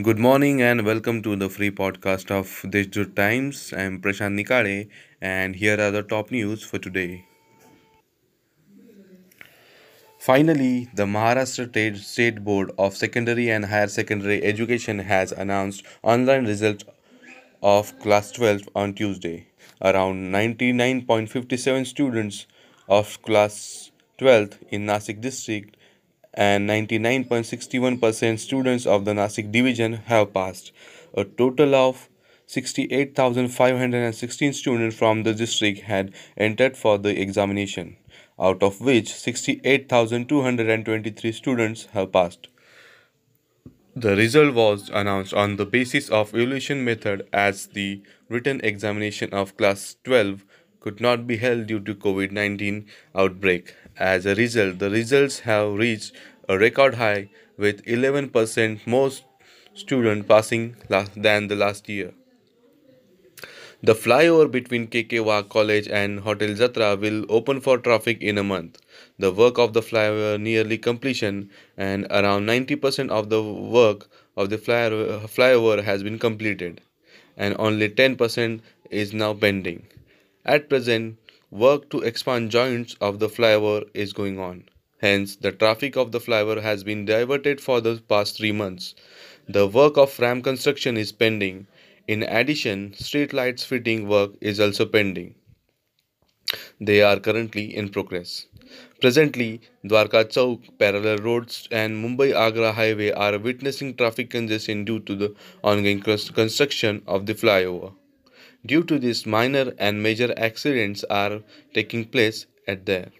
Good morning and welcome to the free podcast of Deshdoot Times. I'm Prashant Nikale and here are the top news for today. Finally, the Maharashtra State- Board of Secondary and Higher Secondary Education has announced online results of class 12 on Tuesday. Around 99.57 students of class 12th in Nasik district and 99.61% students of the Nasik division have passed. A total of 68,516 students from the district had entered for the examination, out of which 68,223 students have passed. The result was announced on the basis of evaluation method as the written examination of class 12 could not be held due to COVID-19 outbreak. As a result, the results have reached a record high with 11% more students passing than the last year. The flyover between KK College and Hotel Jatra will open for traffic in a month. The work of the flyover nearly completion and around 90% of the work of the flyover has been completed and only 10% is now pending. At present, work to expand joints of the flyover is going on. Hence, the traffic of the flyover has been diverted for the past three months. The work of ramp construction is pending. In addition, street lights fitting work is also pending. They are currently in progress. Presently, Dwarka Chowk, parallel roads, and Mumbai Agra highway are witnessing traffic congestion due to the ongoing construction of the flyover. Due to this, minor and major accidents are taking place at there.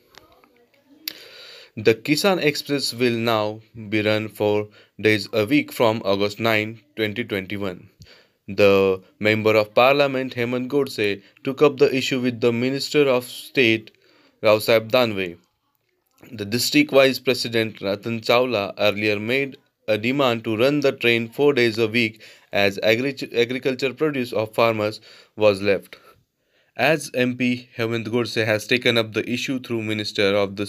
The Kisan Express will now be run for days a week from August 9, 2021. The Member of Parliament Hemant Godse took up the issue with the Minister of State Raosaheb. The district vice president Ratan Chawla earlier made a demand to run the train four days a week as agri- agriculture produce of farmers was left. As MP Hemant Godse has taken up the issue through Minister of the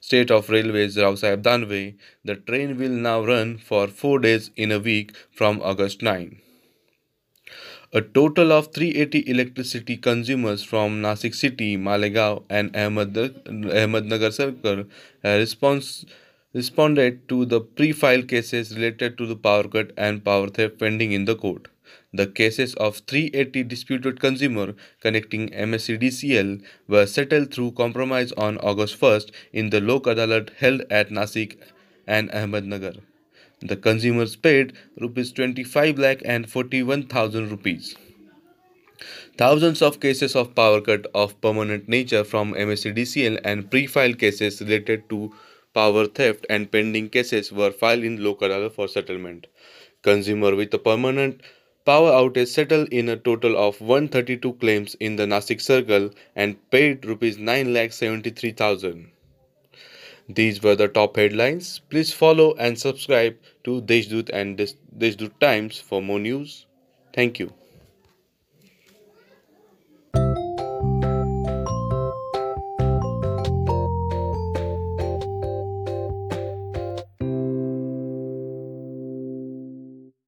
State of Railways Raosaheb Danve, the train will now run for four days in a week from August 9. A total of 380 electricity consumers from Nasik city, Malegaon, and Ahmed, Ahmednagar circle have response, responded to the pre-filed cases related to the power cut and power theft pending in the court. The cases of 380 disputed consumer connecting MSEDCL were settled through compromise on August 1st in the Lok Adalat held at Nasik and Ahmednagar. The consumers paid rupees 25 lakh and 41,000 rupees. Thousands of cases of power cut of permanent nature from MSEDCL and pre-filed cases related to power theft and pending cases were filed in Adalat for settlement. Consumer with a permanent power outage settled in a total of 132 claims in the Nasik circle and paid rupees 9 lakh 73,000. These were the top headlines. Please follow and subscribe to Deshdoot and Des- Deshdoot Times for more news. Thank you.